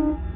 Mm-hmm.